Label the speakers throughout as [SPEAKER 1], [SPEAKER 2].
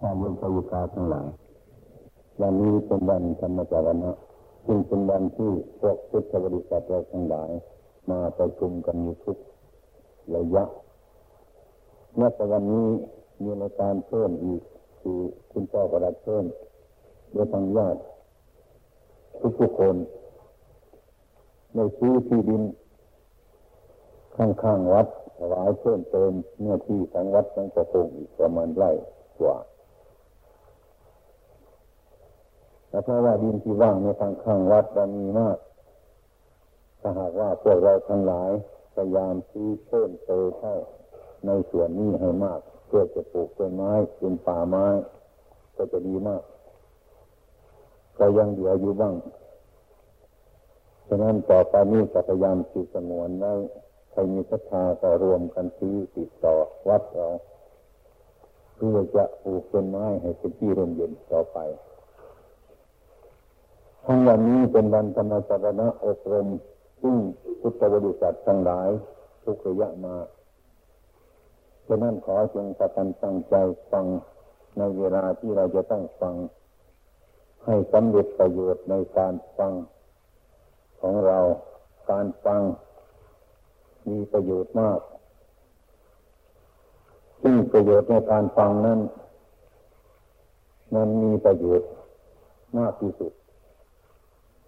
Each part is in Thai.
[SPEAKER 1] ชาโยมพยุกาทั้งหลายวันนี้เป็นวันธรรมจารณะซึ่งเป็นวันที่พวกพุทธบริษัทเราทั้งหลาย มาประชุมกันอยู่ทุกระยะเมื่อวันนี้มีรายการเพิ่มอีกคือคุณพ่อกระดับเพิ่มโดยทางญาติทุกทุกคนในซื้อที่ดิน ข้างๆวัดถวายเพิ่มเติมเนื้อที่ของวัดทั้งประพงอีกประมาณไร่กว่า แต่เพราะว่าดินที่ว่างในทางข้างวัดมีมากถ้าหากว่าพวกเราทั้งหลายพยายามซื้อเพิ่มเติมเข้าในส่วนนี้ให้มาก เพื่อจะปลูกต้นไม้เป็นป่าไม้ ก็จะดีมากก็ยังเหลืออยู่บ้างฉะนั้นต่อไปนี้จะพยายามสืบสมวนไว้ใครมีศรัทธาก็รวมกันซื้อติดต่อวัดเราเพื่อจะปลูกต้นไม้ให้เป็นที่ร่มเย็นต่อไป ทั้งวันนี้เป็นวันธรรมสารณะอบรมซึ่งพุทธบริษัททั้งหลายทุกระยะมาฉะนั้นขอจงประกันตั้งใจฟังในเวลาที่เราจะต้องฟัง ให้สำเร็จประโยชน์ในการฟัง ของเราการฟัง มีประโยชน์มาก ซึ่งประโยชน์ในการฟังนั้นมันมีประโยชน์มากที่สุด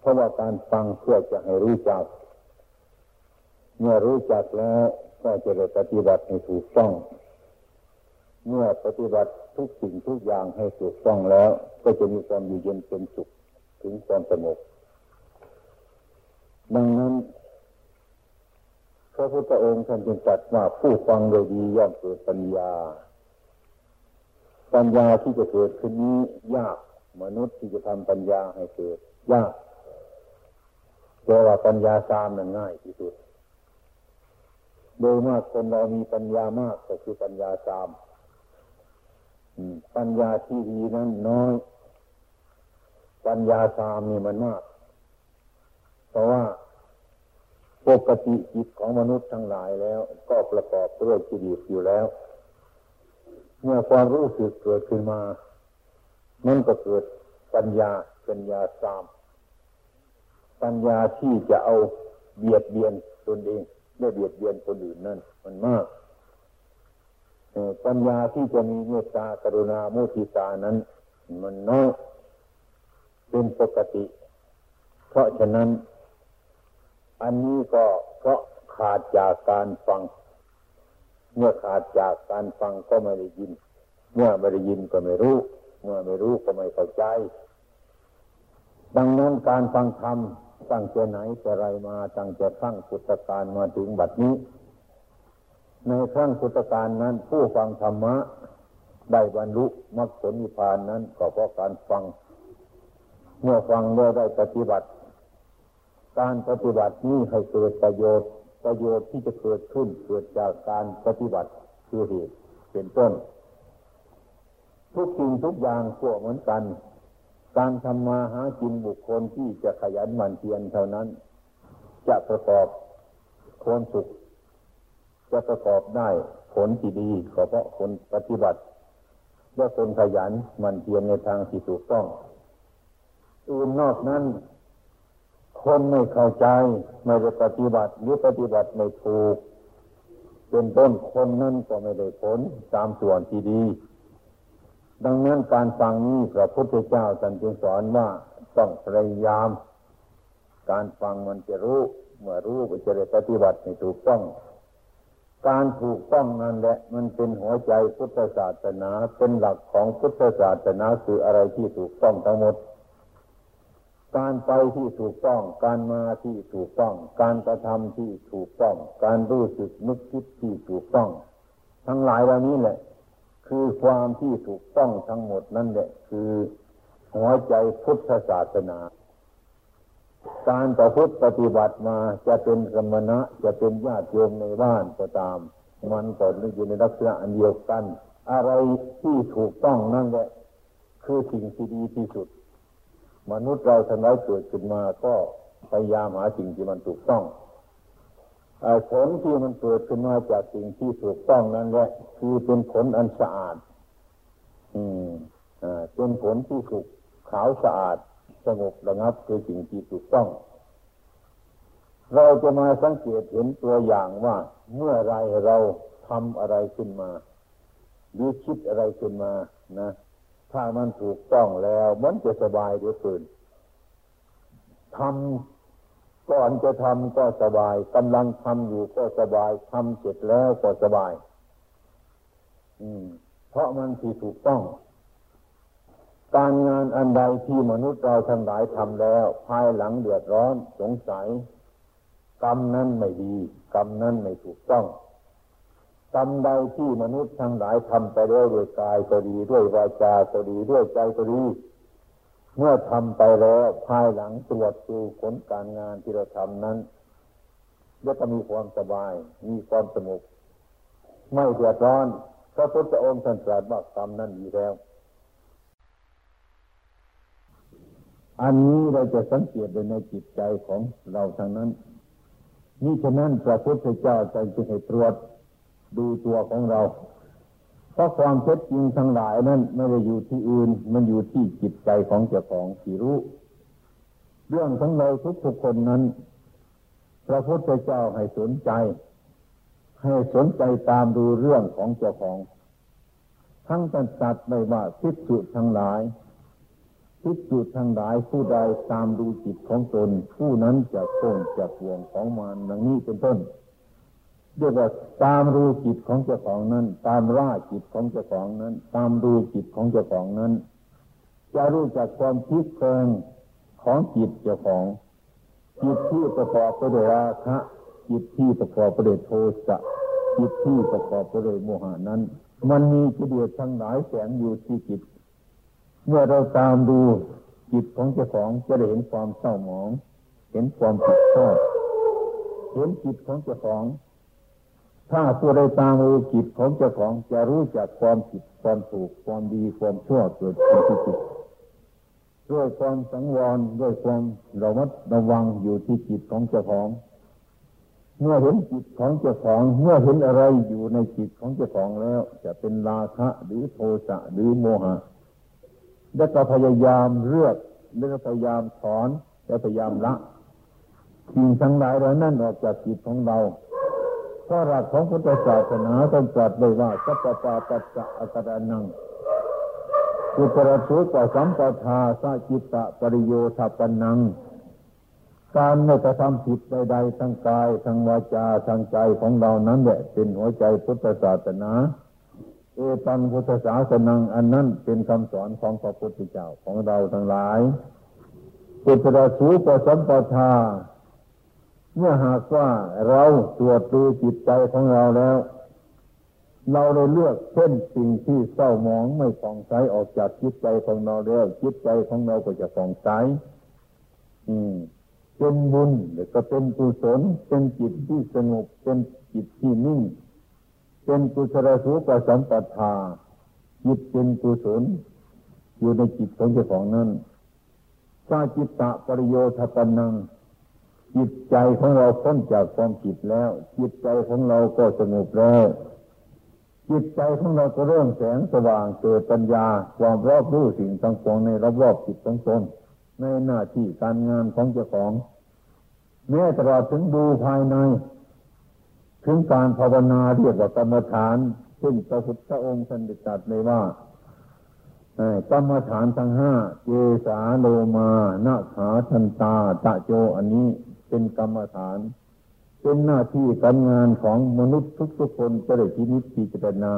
[SPEAKER 1] เพราะว่าการฟังเพื่อจะให้รู้จัก เมื่อรู้จักแล้วก็จะได้ปฏิบัติให้ถูกต้อง เมื่อปฏิบัติทุกสิ่งทุกอย่างให้ถูกต้องแล้ว ก็จะมีความอยู่เย็นเป็นสุขถึงความสงบดังนั้นพระพุทธองค์ท่านจึงตรัสว่าผู้ฟังโดยดีย่อมเกิดปัญญา ปัญญาที่จะเกิดขึ้นนี้ยาก มนุษย์ที่จะทำปัญญาให้เกิด ยาก แต่ว่าปัญญาสามนั้นง่ายที่สุด โดยมากคนเรามีปัญญามากก็คือปัญญาสามปัญญาที่ดีนั้นน้อย ปัญญาสามนี่มันมาก เพราะว่าปกติจิตของมนุษย์ทั้งหลายแล้ว ก็ประกอบด้วยจิตอยู่แล้ว เมื่อความรู้สึกเกิดขึ้นมานั่นก็เกิดปัญญาปัญญาสาม ปัญญาที่จะเอาเบียดเบียนตนเองไม่เบียดเบียนคนอื่นนั่นมันมากปัญญาที่จะมีเมตตากรุณาโมทิตานั้น มันน้อยเป็นปกติ เพราะฉะนั้น อันนี้ก็เพราะขาดจากการฟัง เมื่อขาดจากการฟังก็ไม่ได้ยิน เมื่อไม่ได้ยินก็ไม่รู้ เมื่อไม่รู้ก็ไม่เข้าใจ ดังนั้นการฟังธรรม ตั้งแต่ไหนแต่ไรมาตั้งแต่ครั้งพุทธกาลมาถึงบัดนี้ ในครั้งพุทธกาลนั้น ผู้ฟังธรรมะ ได้บรรลุมรรคผลนิพพานนั้นก็เพราะการฟัง เมื่อฟังแล้วได้ปฏิบัติ การปฏิบัตินี้ให้เกิดประโยชน์ประโยชน์ที่จะเกิดขึ้นเกิดจากการปฏิบัติคือเหตุเป็นต้น ทุกสิ่งทุกอย่างพวกเหมือนกัน การทำมาหากินบุคคลที่จะขยันหมั่นเพียรเท่านั้น จะประกอบคนสุข จะประกอบได้ผลที่ดีก็เพราะคนปฏิบัติและคนขยันหมั่นเพียรในทางที่ถูกต้องอื่นนอกนั้น คนไม่เข้าใจไม่ได้ปฏิบัติหรือปฏิบัติไม่ถูกเป็นต้นคนนั้นก็ไม่ได้ผลตามส่วนที่ดี ดังนั้นการฟังนี้พระพุทธเจ้าท่านจึงสอนว่าต้องพยายาม การฟังมันจะรู้ เมื่อรู้ก็จะได้ปฏิบัติให้ถูกต้อง การถูกต้องนั่นแหละ มันเป็นหัวใจพุทธศาสนาเป็นหลักของพุทธศาสนาคืออะไรที่ถูกต้องทั้งหมด การไปที่ถูกต้อง การมาที่ถูกต้อง การกระทำที่ถูกต้อง การรู้สึกนึกคิดที่ถูกต้อง ทั้งหลายเหล่านี้แหละ คือความที่ถูกต้องทั้งหมดนั่นแหละคือหัวใจพุทธศาสนา การประพฤติปฏิบัติมาจะเป็นสมณะจะเป็นญาติโยมในบ้านก็ตาม มันก็อยู่ในลักษณะอันเดียวกัน อะไรที่ถูกต้องนั่นแหละคือสิ่งที่ดีที่สุด มนุษย์เราทั้งหลายเกิดขึ้นมาก็พยายามหาสิ่งที่มันถูกต้อง ผลที่มันเกิดขึ้นมาจากสิ่งที่ถูกต้องนั้นแหละคือเป็นผลอันสะอาด อืมเป็นผลที่สุขขาวสะอาดสงบระงับคือสิ่งที่ถูกต้อง เราจะมาสังเกตเห็นตัวอย่างว่า เมื่อไรเราทำอะไรขึ้นมา หรือคิดอะไรขึ้นมานะถ้ามันถูกต้องแล้ว มันจะสบายเดือเกินทำ ก่อนจะทำก็สบายกำลังทำอยู่ก็สบายทำเสร็จแล้วก็สบาย อืม เพราะมันที่ถูกต้อง การงานอันใดที่มนุษย์เราทั้งหลายทำแล้ว ภายหลังเดือดร้อนสงสัยกรรมนั้นไม่ดีกรรมนั้นไม่ถูกต้องกรรมใดที่มนุษย์ทั้งหลายทำไปแล้วด้วยกายก็ดีด้วยวาจาก็ดีด้วยใจก็ดี เมื่อทำไปแล้วภายหลังตรวจดูผลการงานที่เราทำนั้นจะมีความสบาย มีความสงบไม่เดือดร้อนพระพุทธองค์ท่านตรัสว่ากรรมนั้นดีแล้ว อันนี้เราจะสังเกตในจิตใจของเราทางนั้น นี่ฉะนั้นพระพุทธเจ้าจึงให้ตรวจดูตัวของเรา เพราะความเท็จจริงทั้งหลายนั้นไม่ได้อยู่ที่อื่น มันอยู่ที่จิตใจของเจ้าของที่รู้ เรื่องของเราทุกๆคนนั้น พระพุทธเจ้าให้สนใจ ให้สนใจตามดูเรื่องของเจ้าของ ทั้งตัดไม่ว่าทิฏฐิทั้งหลายทุกจุดทางหลายผู้ใดตามดูจิตของตน ผู้นั้นจะต้นจากห่วงของมันดังนี้เป็นต้น เรียกว่าตามดูจิตของเจ้าของนั้น ตามร่าจิตของเจ้าของนั้น ตามดูจิตของเจ้าของนั้น จะรู้จักความคิดเพลิงของจิตเจ้าของ จิตที่ประกอบไปด้วยราคะจิตที่ประกอบไปด้วยโทสะจิตที่ประกอบไปด้วยโมหานั้น มันมีกิเลสทั้งหลายแฝงอยู่ที่จิต เมื่อเราตามดูจิตของเจ้าของจะได้เห็นความเศร้าหมอง เห็นความผิดพลาดเห็นจิตของเจ้าของ ถ้าผู้ใดตามดูจิตของเจ้าของจะรู้จักความผิดความถูกความดีความชั่วเกิดขึ้นที่จิตด้วยความสังวรด้วยความระมัดระวังอยู่ที่จิตของเจ้าของ เมื่อเห็นจิตของเจ้าของ เมื่อเห็นอะไรอยู่ในจิตของเจ้าของแล้ว จะเป็นราคะหรือโทสะหรือโมหะแล้วก็พยายามเลือกแล้วก็พยายามถอนแล้วพยายามละสิ่งทั้งหลายเหล่านั้นออกจากจิตของเรา พระหลักของพุทธศาสนาต้องตรัสไว้ว่าสัพพะปัจจะอัตตานังกุตระสุปสัมปทาสจิตตะปริโยทัปนัง การไม่กระทำผิดใดๆทั้งกายทั้งวาจาทั้งใจของเรานั้นแหละเป็นหัวใจพุทธศาสนา เอตังพุทธศาสนังอันนั้นเป็นคำสอนของพระพุทธเจ้าของเราทั้งหลายปุตระสูปสัมปทา เมื่อหากว่าเราตรวจดูจิตใจของเราแล้ว เราได้เลือกเส้นสิ่งที่เศร้าหมองไม่ฟองใสออกจากจิตใจของเราแล้วจิตใจของเราก็จะฟองใสอืมเป็นบุญหรือก็เป็นกุศลเป็นจิตที่สงบเป็นจิตที่นิ่ง เป็นกุศลสูปสัมปทาจิตเป็นกุศลอยู่ในจิตของเจ้าของนั้นสาจิตตะปริโยทปนัง จิตใจของเราพ้นจากความผิดแล้ว จิตใจของเราก็สงบแล้วจิตใจของเราก็เริ่มแสงสว่างเกิดปัญญาความรอบรู้สิ่งต่างๆในรอบรอบจิตของตนในหน้าที่การงานของเจ้าของแม้ตลอดถึงดูภายใน ถึงการภาวนาเรียกว่ากรรมฐาน ซึ่งพระพุทธองค์ท่านได้ตรัสเลยว่ากรรมฐานทั้งห้าเจสาโลมานาขาทันตาตะโจอันนี้ เป็นกรรมฐาน เป็นหน้าที่การงานของมนุษย์ทุกๆคนจะได้พินิจพิจารณา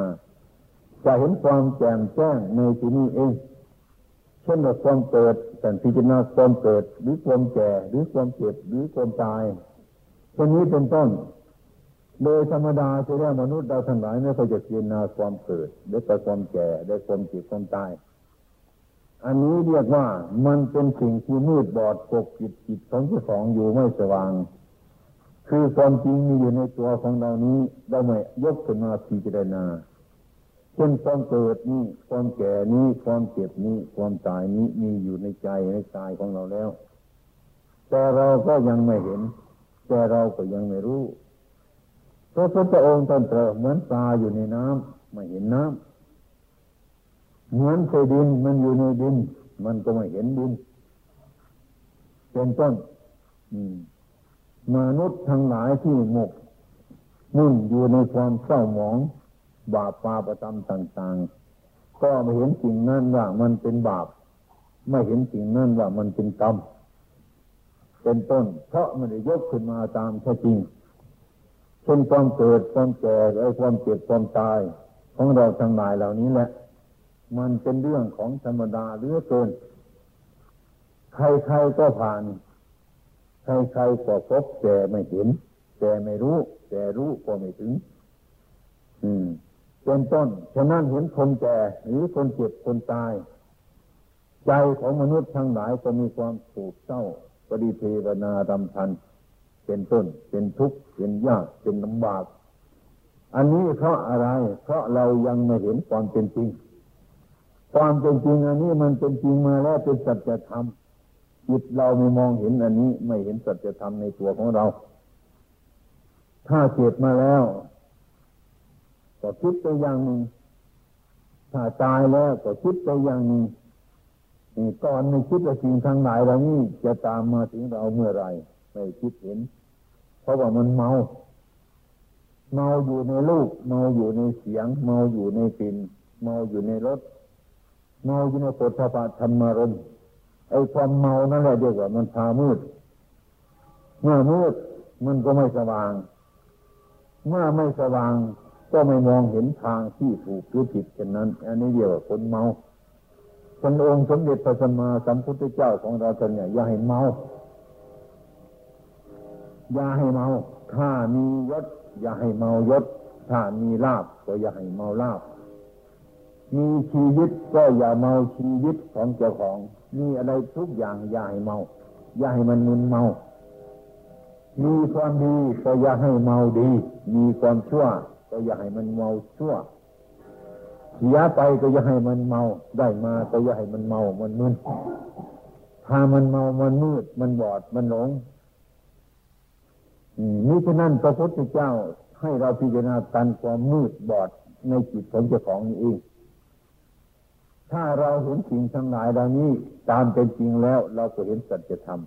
[SPEAKER 1] จะเห็นความแจ่มแจ้งในที่นี้เอง เช่นว่าความเกิดแต่พิจารณาความเกิดหรือความแก่หรือความเจ็บหรือความตายเช่นนี้เป็นต้นโดยธรรมดาจะเรียกมนุษย์เราทั้งหลายไม่เคยจะกินนาความเกิดได้แต่ความแก่ได้ความเจิตความตาย อันนี้เรียกว่ามันเป็นสิ่งที่มืดบอดปกปิดจิตของเจ้าของอยู่ไม่สว่าง คือความจริงมีอยู่ในตัวของเรานี้เราไม่ยกขึ้นมาพิจารณาเช่นความเกิดนี้ความแก่นี้ความเจ็บนี้ความตายนี้มีอยู่ในใจในกายของเราแล้ว แต่เราก็ยังไม่เห็น แต่เราก็ยังไม่รู้พระพุทธองค์ท่านเตรเหมือนปลาอยู่ในน้ำไม่เห็นน้ำ เหมือนเคยดินมันอยู่ในดิน มันก็ไม่เห็นดินเป็นต้นมนุษย์ทั้งหลายที่หมกมุ่นอยู่ในความเศร้าหมอง บาปปาประจำต่าง ๆ ก็ไม่เห็นสิ่งนั้นว่ามันเป็นบาป ไม่เห็นสิ่งนั้นว่ามันเป็นกรรมเป็นต้น เพราะมันได้ยกขึ้นมาตามแท้จริงเช่นความเกิดความแก่ไอ้ความเจ็บความตายของเราทั้งหลายเหล่านี้แหละ มันเป็นเรื่องของธรรมดาเรือเกิน ใครๆก็ผ่าน ใครๆก็พบแต่ไม่เห็น แต่ไม่รู้ แต่รู้ก็ไม่ถึง อืมเป็นต้นฉะนั้นเห็นคนแก่หรือคนเจ็บคนตาย ใจของมนุษย์ทั้งหลายก็มีความโศกเศร้าปริเทวนาดำพัน เป็นต้น เป็นทุกข์ เป็นยาก เป็นลำบาก อันนี้เพราะอะไร เพราะเรายังไม่เห็นความเป็นจริง ความเป็นจริงอันนี้มันเป็นจริงมาแล้วเป็นสัจธรรมจิตเราไม่มองเห็นอันนี้ ไม่เห็นสัจธรรมในตัวของเรา ถ้าเจ็บมาแล้วก็คิดไปอย่างหนึ่งถ้าตายแล้วก็คิดไปอย่างหนึ่งก่อนไม่คิดว่าสิ่งทางไหนเรานี่จะตามมาถึงเราเมื่อไรไม่คิดเห็น เพราะว่ามันเมา เมาอยู่ในลูกเมาอยู่ในเสียง เมาอยู่ในกลิ่นเมาอยู่ในรส เมาอยู่ในปฐพะธรรมารมไอ้ความเมานั่นแหละเดียวกับมันพามืด เมื่อมืดมันก็ไม่สว่าง เมื่อไม่สว่าง ก็ไม่มองเห็นทางที่ถูกหรือผิดเช่นนั้น อันนี้เดียวกับคนเมาคนองค์สมเด็จพระสัมมาสัมพุทธเจ้าของเราท่านเนี่ยอย่าให้เมา อย่าให้เมา ถ้ามียศ อย่าให้เมายศ ถ้ามีลาบก็อย่าให้เมาลาบ มีชีวิตก็อย่าเมาชีวิตของเจ้าของ มีอะไรทุกอย่างอย่าให้เมา อย่าให้มันมึนเมา มีความดีก็อย่าให้เมาดี มีความชั่ว ก็อย่าให้มันเมาชั่วเสียไปก็อย่าให้มันเมา ได้มาก็อย่าให้มันเมา มันมึนถ้ามันเมา มันมืด มันบอด มันหลงนี่ฉะนั้นพระพุทธเจ้าให้เราพิจารณาการความมืดบอดในจิตของเจ้าของนี้เอง ถ้าเราเห็นสิ่งทั้งหลายเหล่านี้ตามเป็นจริงแล้วเราก็เห็นสัจธรรม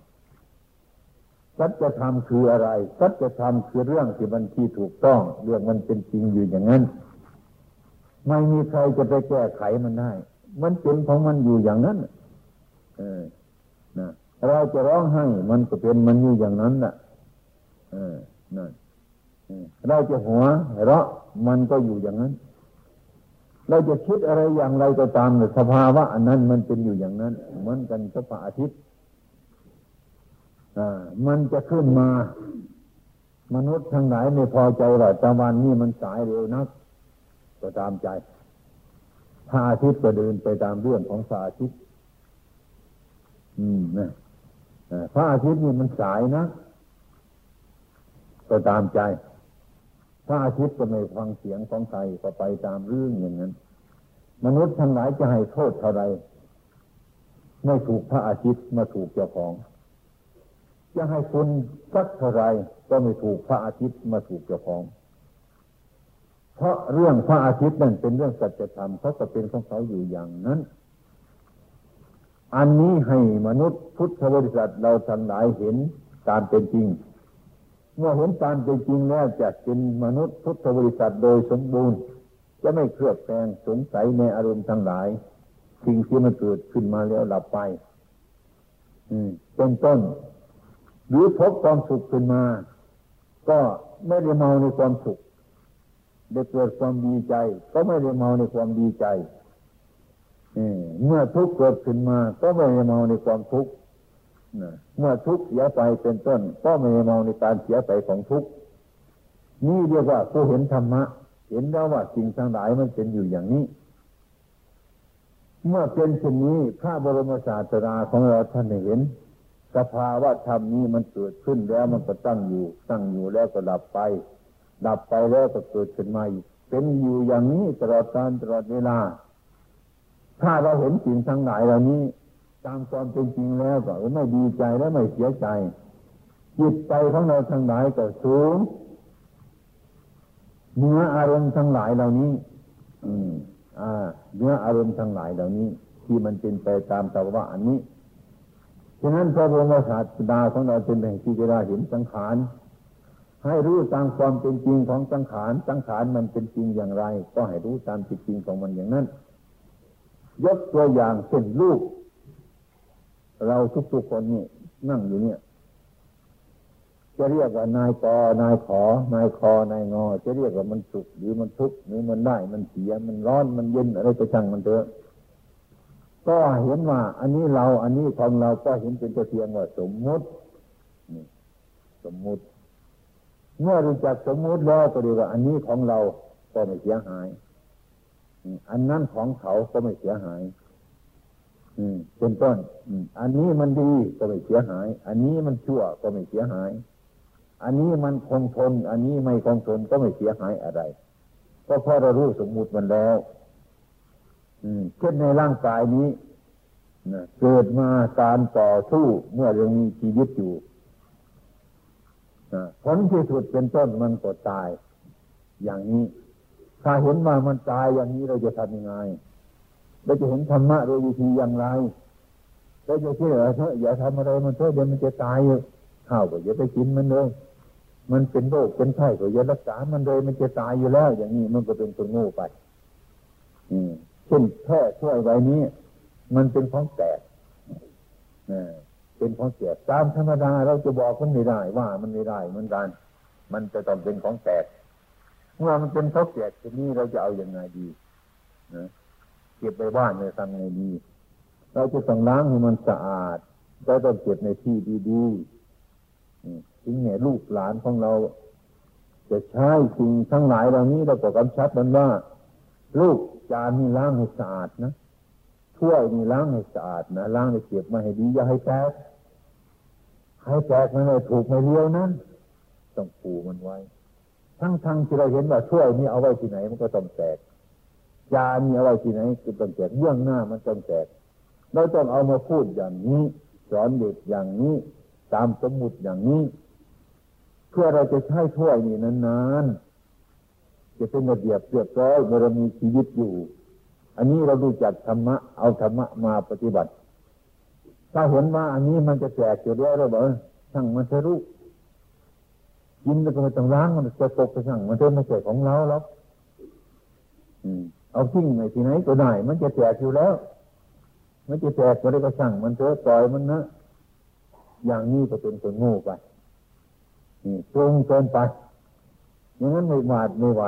[SPEAKER 1] สัจธรรมคืออะไร สัจธรรมคือเรื่องที่มันที่ถูกต้อง เรื่องมันเป็นจริงอยู่อย่างนั้น ไม่มีใครจะไปแก้ไขมันได้ มันเป็นของมันอยู่อย่างนั้นเออนะเราจะร้องให้มันก็เป็นมันอยู่อย่างนั้นแหละนั่นเราจะหัวเราะมันก็อยู่อย่างนั้น เราจะคิดอะไรอย่างไรก็ตามสภาวะอันนั้นมันเป็นอยู่อย่างนั้น เหมือนกันกับพระอาทิตย์มันจะขึ้นมา มนุษย์ทั้งหลายไม่พอใจว่าตะวันนี่มันสายเร็วนัก ก็ตามใจพระอาทิตย์ก็เดินไปตามเรื่องของพระอาทิตย์อืมนะพระอาทิตย์นี่มันสายนะก็ตามใจ ถ้าอาทิตย์ก็ไม่ฟังเสียงของใครก็ไปตามเรื่องอย่างนั้น มนุษย์ทั้งหลายจะให้โทษเท่าไรไม่ถูกพระอาทิตย์มาถูกเจ้าของ จะให้คุณสักเท่าไรก็ไม่ถูกพระอาทิตย์มาถูกเจ้าของ เพราะเรื่องพระอาทิตย์นั่นเป็นเรื่องสัจธรรมเขาก็เป็นของเขาอยู่อย่างนั้น อันนี้ให้มนุษย์พุทธบริษัทเราทั้งหลายเห็นตามเป็นจริง เมื่อเห็นตามเป็นจริงแล้วจะเป็นมนุษย์พุทธบริษัทโดยสมบูรณ์ จะไม่เครือบแคลงสงสัยในอารมณ์ทั้งหลาย สิ่งที่มันเกิดขึ้นมาแล้วหลับไป อืมเป็นต้น หรือพบความสุขขึ้นมา ก็ไม่ได้เมาในความสุขได้เกิดความดีใจ ก็ไม่ได้เมาในความดีใจเมื่อทุกข์เกิดขึ้นมา ก็ไม่ได้เมาในความทุกข์ เมื่อทุกเสียไปเป็นต้น ก็ไม่มองในการเสียไปของทุกนี่เรียกว่าผู้เห็นธรรมะ เห็นแล้วว่าสิ่งทั้งหลายมันเป็นอยู่อย่างนี้ เมื่อเป็นเช่นนี้พระบรมศาสดาของเราท่านเห็นสภาวะธรรมนี้มันเกิดขึ้นแล้วมันก็ตั้งอยู่ ตั้งอยู่แล้วก็ดับไป ดับไปแล้วก็เกิดขึ้นมาอีกเป็นอยู่อย่างนี้ตลอดการตลอดเวลา ถ้าเราเห็นสิ่งทั้งหลายเหล่านี้ ตามความเป็นจริงแล้วก็ไม่ดีใจและไม่เสียใจ จิตใจของเราทั้งหลายก็สูงเนื้ออารมณ์ทั้งหลายเหล่านี้ อืม อ่า เนื้ออารมณ์ทั้งหลายเหล่านี้ ที่มันเป็นไปตามสภาวะอันนี้ฉะนั้นพระบรมศาสดาของเราเป็นแห่งที่จะได้เห็นสังขารให้รู้ตามความเป็นจริงของสังขาร สังขารมันเป็นจริงอย่างไร ก็ให้รู้ตามจริงของมันอย่างนั้น ยกตัวอย่างเช่นลูก เราทุกๆคนนี่นั่งอยู่เนี่ย จะเรียกว่านายกอนายขอนายคอนายงอ จะเรียกว่ามันสุขหรือมันทุกข์หรือมันได้มันเสียมันร้อนมันเย็นอะไรไปช่างมันเถอะก็เห็นว่า อันนี้เรา อันนี้ของเราก็เห็นเป็นตัวเพียงว่าสมมุติสมมุติ เมื่อรู้จักสมมุติแล้วก็เรียกว่า อันนี้ของเราก็ไม่เสียหาย อันนั้นของเขาก็ไม่เสียหาย เป็นต้นอันนี้มันดีก็ไม่เสียหาย อันนี้มันชั่วก็ไม่เสียหาย อันนี้มันคงทน อันนี้ไม่คงทนก็ไม่เสียหายอะไร ก็เพราะเรารู้สมมุติมันแล้วอืมเช่นในร่างกายนี้นะเกิดมาการต่อสู้เมื่อยังมีชีวิตอยู่ผลที่สุดเป็นต้นมันก็ตาย อย่างนี้ ถ้าเห็นว่ามันตายอย่างนี้เราจะทำยังไง เราจะเห็นธรรมะโดยวิธีอย่างไรเราจะเชื่อเถอะอย่าทำอะไรมันเถอะเดี๋ยวมันจะตายอยู่ข้าวก็อย่าไปกินมันเลยมันเป็นโรคเป็นไข้ก็อย่ารักษา มันเลยมันจะตายอยู่แล้ว อย่างนี้มันก็เป็นคนโง่ไป อืมเช่นแค่ช่วยไว้นี้ มันเป็นของแตกเป็นของเสียตามธรรมดาเราจะบอกมันไม่ได้ ว่ามันไม่ได้เหมือนกัน มันจะต้องเป็นของแตกเมื่อมันเป็นของแตกทีนี้เราจะเอาอยัางไงดีนะ เก็บไปบ้านเนี่ยทำไงดีเราจะต้องล้างให้มันสะอาดเราต้องเก็บในที่ดีๆถึงแง่ลูกหลานของเรา จะใช้สิ่งทั้งหลายเหล่านี้เราก็กำชับมันว่า ลูกจานนี่ล้างให้สะอาดนะถ้วยนี่ล้างให้สะอาดนะล้างให้เก็บมาให้ดีอย่าให้แตกให้แตกมันเลยถูกไม่เลี้ยวนั้นต้องปูมันไว้ ทั้งทั้งที่เราเห็นว่าถ้วยนี่เอาไว้ที่ไหนมันก็ต้องแตก จานนี่เอาไว้ที่ไหนก็ต้องแตกเรื่องหน้ามันต้องแตกเราต้องเอามาพูดอย่างนี้ สอนเด็กอย่างนี้ ตามสมมุติอย่างนี้ เพื่อเราจะใช้ถ้วยนี่นานๆจะเป็นระเบียบเรียบร้อยเมื่อเรามีชีวิตอยู่ อันนี้เราดูจักธรรมะเอาธรรมะมาปฏิบัติ ถ้าเห็นว่าอันนี้มันจะแตกอยู่แล้วเราบอกช่างมันจะรู้กินแล้วก็ไม่ต้องล้างมันจะตกไปช่างมันเถอะไม่ใช่ของเราหรอก เอาทิ้งไปที่ไหนก็ได้ มันจะแตกอยู่แล้ว มันจะแตกก็ได้ก็ช่ง มันเถอะปล่อยมันนะอย่างนี้ก็เป็นคนโง่ไปตรงเกินไปอย่างนั้นไม่หวาดไม่ไหว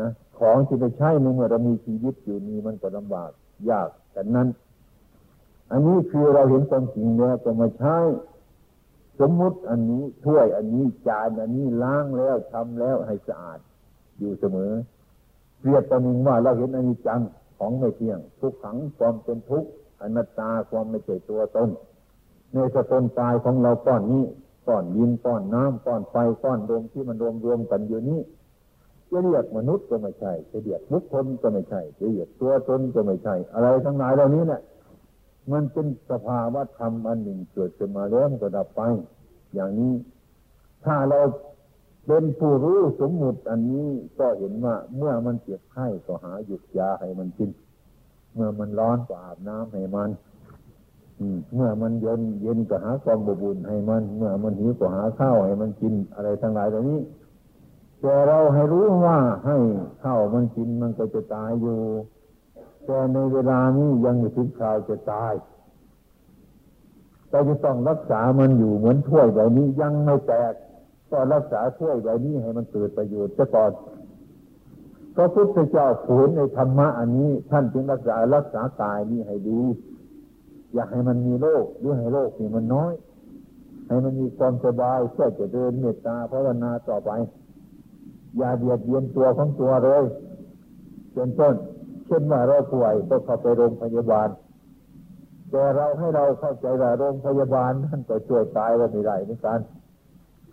[SPEAKER 1] นะของที่ไปใช้ในเมื่อเรามีชีวิตอยู่นี้มันก็ลำบากยากแต่นั้น อันนี้คือเราเห็นความจริงแล้วก็มาใช้สมมุติอันนี้ถ้วยอันนี้จานอันนี้ล้างแล้วทำแล้วให้สะอาดอยู่เสมอ เรียบประมิงว่าเราเห็นอันนี้จังของไม่เที่ยง ทุกขังความเป็นทุกข์อนัตตาความไม่ใช่ตัวตนในสตนตายของเราก้อนนี้ก้อนดินก้อนน้ำก้อนไฟก้อนลมที่มันรวมรวมกันอยู่นี้จะเรียกมนุษย์ก็ไม่ใช่จะเรียกบุคคลก็ไม่ใช่จะเรียกตัวตนก็ไม่ใช่ อะไรทั้งหลายเหล่านี้เนี่ยมันเป็นสภาวะธรรมอันหนึ่งเกิดขึ้นมาแล้วมันก็ดับไป อย่างนี้ ถ้าเรา เป็นผู้รู้สมมุติอันนี้ก็เห็นว่า เมื่อมันเจ็บไข้ก็หาหยุดยาให้มันกิน เมื่อมันร้อนก็อาบน้ำให้มันเมื่อมันเย็นเย็นก็หาความบบุญให้มัน เมื่อมันหิวก็หาข้าวให้มันกินอะไรทั้งหลายเหล่านี้แต่เราให้รู้ว่าให้ข้าวมันกินมันก็จะตายอยู่แต่ในเวลานี้ยังไม่ถึงคราวจะตายเราจะต้องรักษามันอยู่เหมือนถ้วยใบนี้ยังไม่แตก ก็รักษาถ้วยใบนี้ให้มันเกิดประโยชน์ซะก่อนก็พุทธเจ้าฝืนในธรรมะอันนี้ ท่านจึงรักษารักษากายนี้ให้ดี อย่าให้มันมีโลกหรือให้โลกนี่มันน้อย ให้มันมีความสบายเพื่อจะเดินเมตตาภาวนาต่อไป อย่าเบียดเบียนตัวของตัวเลยเป็นต้น เช่นว่าเราป่วยก็เข้าไปโรงพยาบาลแต่เราให้เราเข้าใจว่าโรงพยาบาลท่านก็ช่วยตายว่าไม่ได้เหมือนกัน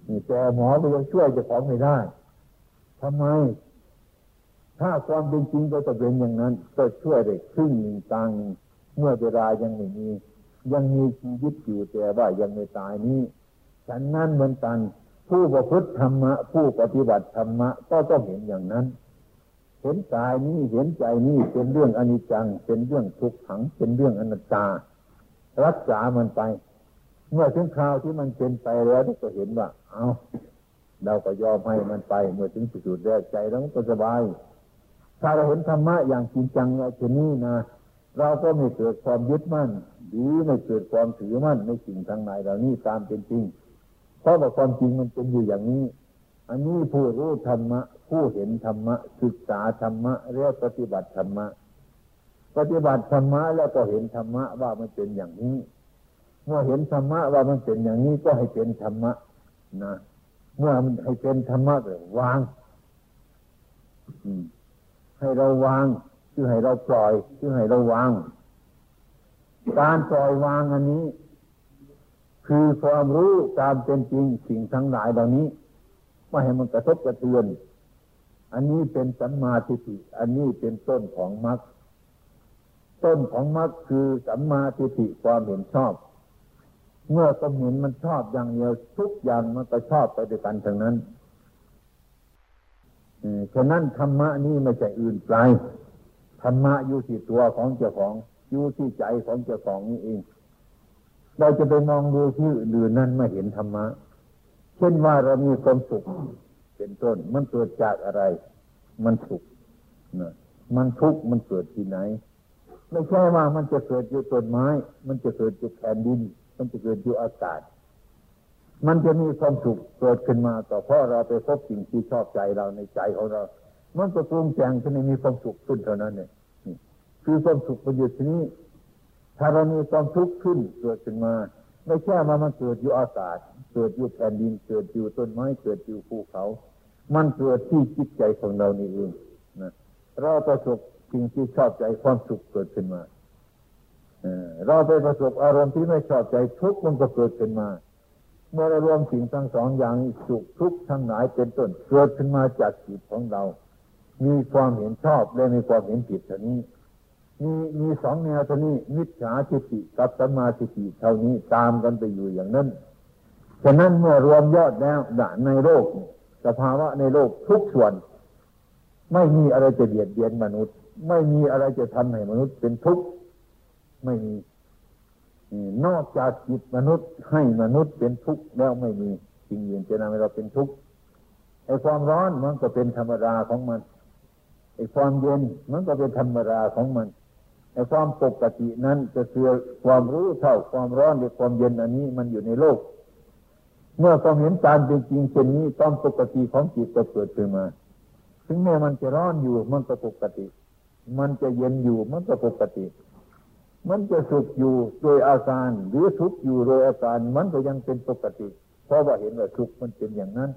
[SPEAKER 1] นี่แต่หมอก็ยังช่วยจะของไม่ได้ทำไม ถ้าความเป็นจริงก็จะเป็นอย่างนั้น ก็ช่วยได้ครึ่งหนึ่งตังเมื่อเวลายังไม่มี ยังมีชีวิตอยู่แต่ว่ายังไม่ตายนี้ฉันนั้นเหมือนกัน ผู้ประพฤติธรรมะ ผู้ปฏิบัติธรรมะ ก็ต้องเห็นอย่างนั้นเห็นกายนี้เห็นใจนี้เป็นเรื่องอนิจจัง เป็นเรื่องทุกขัง เป็นเรื่องอนัตตา รักษามันไป เมื่อถึงคราวที่มันเป็นไปแล้วก็เห็นว่า เอาเราก็ยอมให้มันไป เมื่อถึงสุดแรกใจเราก็สบาย ถ้าเราเห็นธรรมะอย่างจริงจังว่าเช่นนี้นะเราก็ไม่เกิดความยึดมั่นหรือไม่เกิดความถือมั่นในสิ่งทางไหนเหล่านี้ตามเป็นจริง เพราะว่าความจริงมันเป็นอยู่อย่างนี้ อันนี้ผู้รู้ธรรมะ ผู้เห็นธรรมะ ศึกษาธรรมะเรียกปฏิบัติธรรมะ ปฏิบัติธรรมะแล้วก็เห็นธรรมะว่ามันเป็นอย่างนี้ เมื่อเห็นธรรมะว่ามันเป็นอย่างนี้ก็ให้เป็นธรรมะนะเมื่อมันให้เป็นธรรมะเลยวางให้เราวางคือให้เราปล่อยคือให้เราวาง การปล่อยวางอันนี้ คือความรู้ตามเป็นจริงสิ่งทั้งหลายเหล่านี้ไม่ให้มันกระทบกระเทือน อันนี้เป็นสัมมาทิฏฐิอันนี้เป็นต้นของมรรคต้นของมรรคคือสัมมาทิฏฐิความเห็นชอบ เมื่อความเห็นมันชอบอย่างเดียวทุกอย่างมันก็ชอบไปด้วยกันทั้งนั้นฉะนั้นธรรมะนี้ไม่ใช่อื่นไกลธรรมะอยู่ที่ตัวของเจ้าของอยู่ที่ใจของเจ้าของนี่เอง เราจะไปมองดูที่อื่นนั้นไม่เห็นธรรมะ เช่นว่าเรามีความสุขเป็นต้น มันเกิดจากอะไร มันสุขนะมันทุกข์มันเกิดที่ไหน ไม่ใช่ว่ามันจะเกิดอยู่ต้นไม้ มันจะเกิดอยู่แผ่นดิน มันจะเกิดอยู่อากาศ มันจะมีความสุขเกิดขึ้นมาต่อเพราะเราไปพบสิ่งที่ชอบใจเราในใจของเรา มันก็ปรุงแต่งขึ้นในมีความสุขขึ้นเท่านั้นเนี่ยคือความสุขประโยชน์นี้ ถ้าเรามีความทุกข์ขึ้นเกิดขึ้นมา ไม่ใช่มามันเกิดอยู่อากาศ เกิดอยู่แผ่นดิน เกิดอยู่ต้นไม้ เกิดอยู่ภูเขา มันเกิดที่จิตใจของเรานี่เองนะเราประสบสิ่งที่ชอบใจความสุขเกิดขึ้นมา เราไปประสบอารมณ์ที่ไม่ชอบใจทุกข์มันก็เกิดขึ้นมา เมื่อเรารวมสิ่งทั้งสองอย่างสุขทุกข์ทั้งหลายเป็นต้นเกิดขึ้นมาจากจิตของเรา มีความเห็นชอบและมีความเห็นผิดเท่านี้ มีมีสองแนวเท่านี้มิจฉาทิฏฐิกับสัมมาทิฏฐิเท่านี้ตามกันไปอยู่อย่างนั้นฉะนั้นเมื่อรวมยอดแล้วในโลกสภาวะในโลกทุกส่วน ไม่มีอะไรจะเบียดเบียนมนุษย์ ไม่มีอะไรจะทำให้มนุษย์เป็นทุกข์ ไม่มีนอกจากจิตมนุษย์ให้มนุษย์เป็นทุกข์แล้วไม่มีสิ่งอื่นจะทำให้เราเป็นทุกข์ไอ้ความร้อนมันก็เป็นธรรมดาของมันไอ้ความเย็นมันก็เป็นธรรมดาของมันในความปกตินั้นจะคือความรู้เท่าความร้อนหรือความเย็นอันนี้มันอยู่ในโลก เมื่อความเห็นตามเป็นจริงเช่นนี้ความปกติของจิตก็เกิดขึ้นมา ถึงแม้มันจะร้อนอยู่มันก็ปกติ มันจะเย็นอยู่มันก็ปกติ มันจะสุขอยู่โดยอาการ หรือทุกข์อยู่โดยอาการ มันก็ยังเป็นปกติ เพราะว่าเห็นว่าทุกข์มันเป็นอย่างนั้น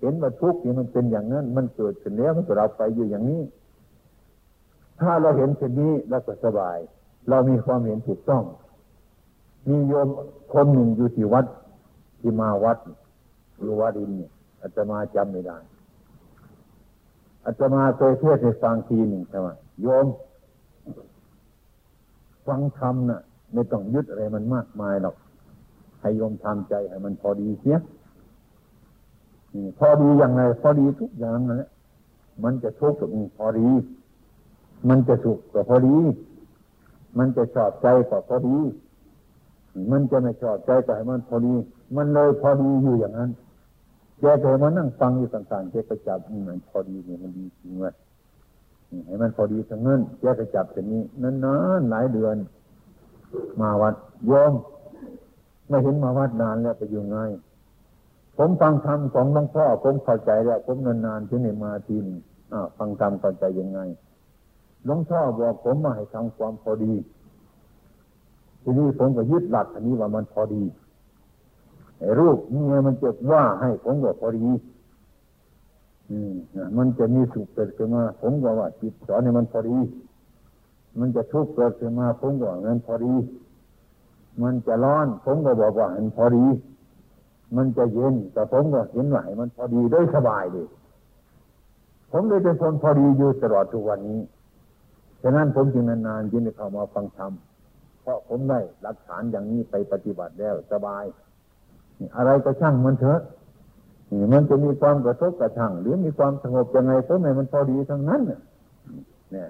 [SPEAKER 1] เห็นว่าทุกข์นี่มันเป็นอย่างนั้น มันเกิดขึ้นแล้วมันก็เราไปอยู่อย่างนี้ ถ้าเราเห็นเช่นนี้เราก็สบาย เรามีความเห็นถูกต้อง มีโยมคนหนึ่งอยู่ที่วัด ที่มาวัดอยู่วัดอินเนี่ยอาจมาจำไม่ได้อาจมาเคยเทศในฟังทีหนึ่งใช่ไหมโยม ฟังธรรมน่ะ ไม่ต้องยึดอะไรมันมากมายหรอกให้ยมทำใจให้มันพอดีเสียพอดีอย่างไร พอดีทุกอย่างนั่นแหละมันจะทุกข์กับพอดี มันจะสุขก็พอดี มันจะชอบใจก็พอดี มันจะไม่ชอบใจก็ให้มันพอดี มันเลยพอดีอยู่อย่างนั้นแกเคยมานั่งฟังอยู่ต่างๆแกก็จับมันพอดีเนี่ยมันดีจริงเลย ให้มันพอดีทั้งนั้นแกก็จับแบบนี้นานๆหลายเดือน มาวัดโยมไม่เห็นมาวัดนานแล้วไปอยู่ไงผมฟังธรรมของหลวงพ่อผมเข้าใจแล้วผมนานๆที่ไหนมาทีนอ่าฟังธรรมเข้าใจยังไงหลวงพ่อบอกผมมาให้ทำความพอดีทีนี้ผมก็ยึดหลักอันนี้ว่ามันพอดีไอ้รูปนี่มันจะว่าให้ผมบอกพอดี มันจะมีสุขเกิดขึ้นมา ผมก็ว่าจิตสอนให้มันพอดี มันจะทุกข์เกิดขึ้นมา ผมก็ว่ามันพอดี มันจะร้อน ผมก็บอกว่ามันพอดี มันจะเย็นแต่ผมก็เห็นว่าให้มันพอดีได้สบายดีผมเลยเป็นคนพอดีอยู่ตลอดทุกวันนี้ ฉะนั้นผมจึงนานๆจึงได้เข้ามาฟังธรรม เพราะผมได้หลักฐานอย่างนี้ไปปฏิบัติแล้วสบาย อะไรก็ช่างมันเถอะ มันจะมีความกระทบกระทั่งหรือมีความสงบยังไงก็ไม่มันพอดีทั้งนั้นเนี่ย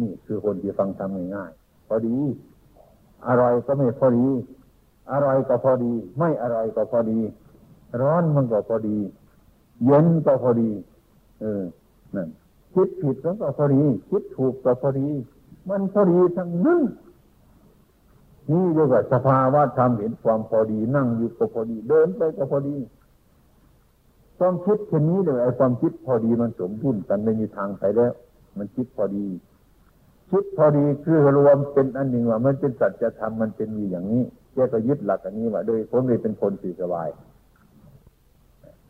[SPEAKER 1] นี่คือคนที่ฟังทำง่ายๆพอดี อร่อยก็ไม่พอดี อร่อยก็พอดี ไม่อร่อยก็พอดี ร้อนมันก็พอดี เย็นก็พอดี เออนั่นคิดผิดก็พอดีคิดถูกก็พอดี มันพอดีทั้งนั้นนี่เรียกว่าสภาวะธรรมเห็นความพอดี นั่งอยู่ก็พอดี เดินไปก็พอดี ความคิดแค่นี้เลยไอ้ความคิดพอดีมันสมดุลกันไม่มีทางไปแล้ว มันคิดพอดี คิดพอดีคือรวมเป็นอันหนึ่งว่า มันเป็นสัจธรรมมันเป็นมีอย่างนี้แกก็ยึดหลักอันนี้ว่าโดยผมเลยเป็นคนสีสบาย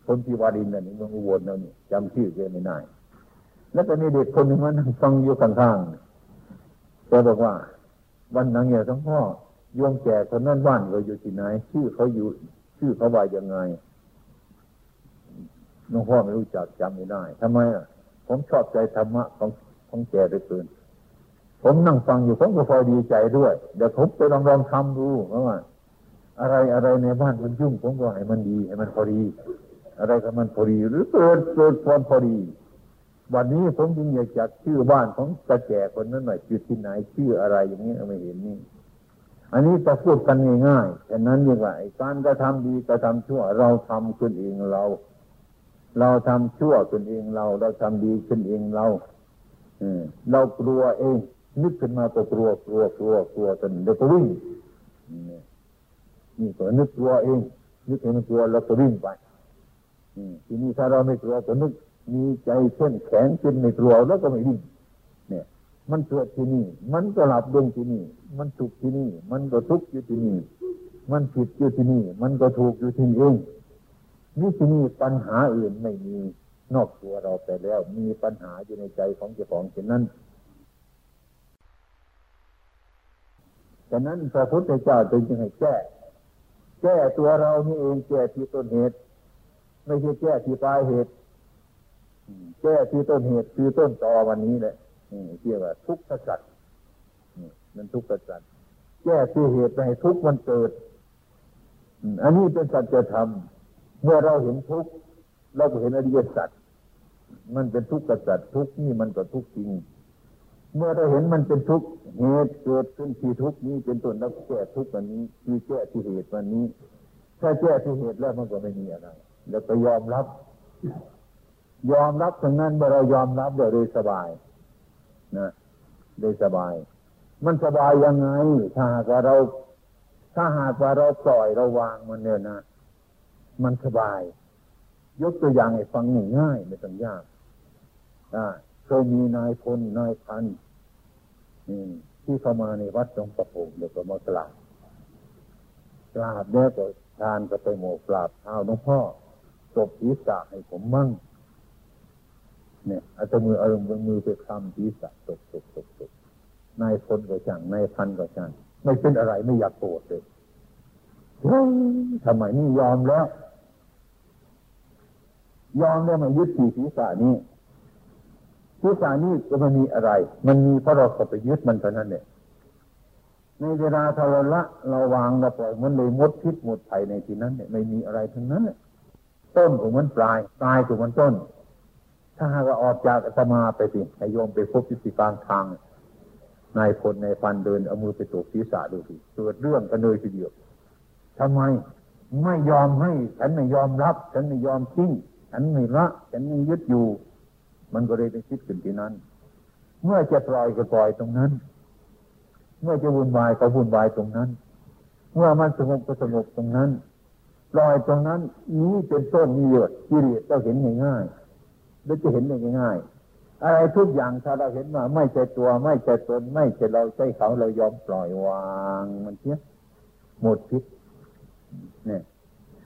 [SPEAKER 1] คนที่วารินนี่มันอุบลแล้วนี่จำชื่อแกไม่ได้แล้วก็มีเด็กคนหนึ่งมานั่งฟังอยู่ข้างๆแกบอกว่า วันนั้นเนี่ยทั้งพ่อโยมแก่คนนั้นบ้านเราอยู่ที่ไหน ชื่อเขาอยู่ ชื่อเขาว่ายังไง น้องพ่อไม่รู้จักจำไม่ได้ทำไมอะ ผมชอบใจธรรมะของของแกไปเกินผมนั่งฟังอยู่ผมก็พอดีใจด้วยเดี๋ยวผมไปลองลองทำดูเพราะว่า อะไรอะไรในบ้านมันยุ่งผมก็ให้มันดีให้มันพอดี อะไรก็มันพอดีหรือเกิดเกิดความพอดี วันนี้ผมจึงอยากจักชื่อบ้านของกระแจคนนั้นหน่อยชื่ที่ไหนชื่ออะไรอย่างนี้ไม่เห็นนี่ อันนี้จะพูดกันง่ายๆฉะนั้นยังไงการกระทำดีกระทำชั่วเราทำขึ้นเองเรา เราทำชั่วขึ้นเองเรา เราทำดีขึ้นเองเราเรากลัวเอง นึกขึ้นมาก็กลัวกลัวกลัวกลัวจนเดี๋ยวก็วิ่งนี่ก็นึกกลัวเอง นึกเห็นกลัวเราก็วิ่งไปทีนี้ถ้าเราไม่กลัวก็นึก มีใจเช่นแข็งจนไม่กลัวแล้วก็ไม่วิ่งเนี่ย มันเกิดที่นี่ มันก็หลับดวงที่นี่ มันสุขที่นี่ มันก็ทุกข์อยู่ที่นี่ มันผิดอยู่ที่นี่ มันก็ถูกอยู่ที่นี่เอง นี่ที่นี่ปัญหาอื่นไม่มีนอกตัวเราไปแล้ว มีปัญหาอยู่ในใจของเจ้าของเช่นนั้นฉะนั้นพระพุทธเจ้าจึงให้แก้ แก้ตัวเรานี่เองแก้ที่ต้นเหตุ ไม่ใช่แก้ที่ปลายเหตุแก้ที่ต้นเหตุคือต้นตอวันนี้แหละเรียกว่า ทุกข์สัตว์มันทุกข์สัตว์แก้ที่เหตุให้ทุกข์มันเกิด อันนี้เป็นสัจธรรม เมื่อเราเห็นทุกข์เราก็เห็นอริยสัจมันเป็นทุกข์กับสัจทุกข์นี่มันก็ทุกข์จริง เมื่อเราเห็นมันเป็นทุกข์เหตุเกิดขึ้นที่ทุกข์นี้เป็นต้นแล้วแก้ทุกข์วันนี้คือแก้ที่เหตุวันนี้ ถ้าแก้ที่เหตุแล้วมันก็ไม่มีอะไรแล้วก็ยอมรับ ยอมรับตรงนั้นเมื่อเรายอมรับเราเลยสบายนะเลยสบาย มันสบายยังไง ถ้าหากว่าเรา ถ้าหากว่าเราปล่อยเราวางมันเนี่ยนะ มันสบาย ยกตัวอย่างให้ฟังง่ายๆไม่ต้องยากเคยมีนายพลนายพันที่เข้ามาในวัดหลวงประพงเดี๋ยวก็มากราบกราบแล้วก็ทานก็ไปโมกราบเท้าหลวงพ่อตบศีรษะให้ผมมั่ง เนี่ยอาจจะมืออารมณ์มือไปคำศีรษะตบตบตบตบนายพลก็ช่างนายพันก็ช่างไม่เป็นอะไรไม่อยากโกรธเลยทำไมนี่ยอมแล้ว ยอมแล้วมายึดที่ศีรษะนี้ศีรษะนี้จะมันมีอะไร มันมีเพราะเราไปยึดมันเท่านั้นเนี่ยในเวลาทวละเราวางเราปล่อยมันเลยมดพิษหมดภัยในที่นั้นเนี่ยไม่มีอะไรทั้งนั้นเต้นของมันปลายปลายของมันต้น ถ้าหากออกจากสมาไปสิให้โยมไปพบที่กลางทางนายพลนายฟันเดินเอามือไปตบศีรษะดูสิเกิดเรื่องกันเลยทีเดียวทำไมไม่ยอมให้ ฉันไม่ยอมรับ ฉันไม่ยอมทิ้ง ฉันไม่ละฉันไม่ยึดอยู่ มันก็เลยไปคิดขึ้นที่นั้น เมื่อจะปล่อยก็ปล่อยตรงนั้น เมื่อจะวุ่นวายก็วุ่นวายตรงนั้น เมื่อมันสงบก็สงบตรงนั้นปล่อยตรงนั้น นี้เป็นต้นมีเยอะกิเลสเราเห็นง่ายๆเราจะเห็นได้ง่ายๆอะไรทุกอย่างถ้าเราเห็นว่าไม่ใช่ตัวไม่ใช่ตนไม่ใช่เราใช่เขาเรายอมปล่อยวางมันเสียหมดพิษเนี่ย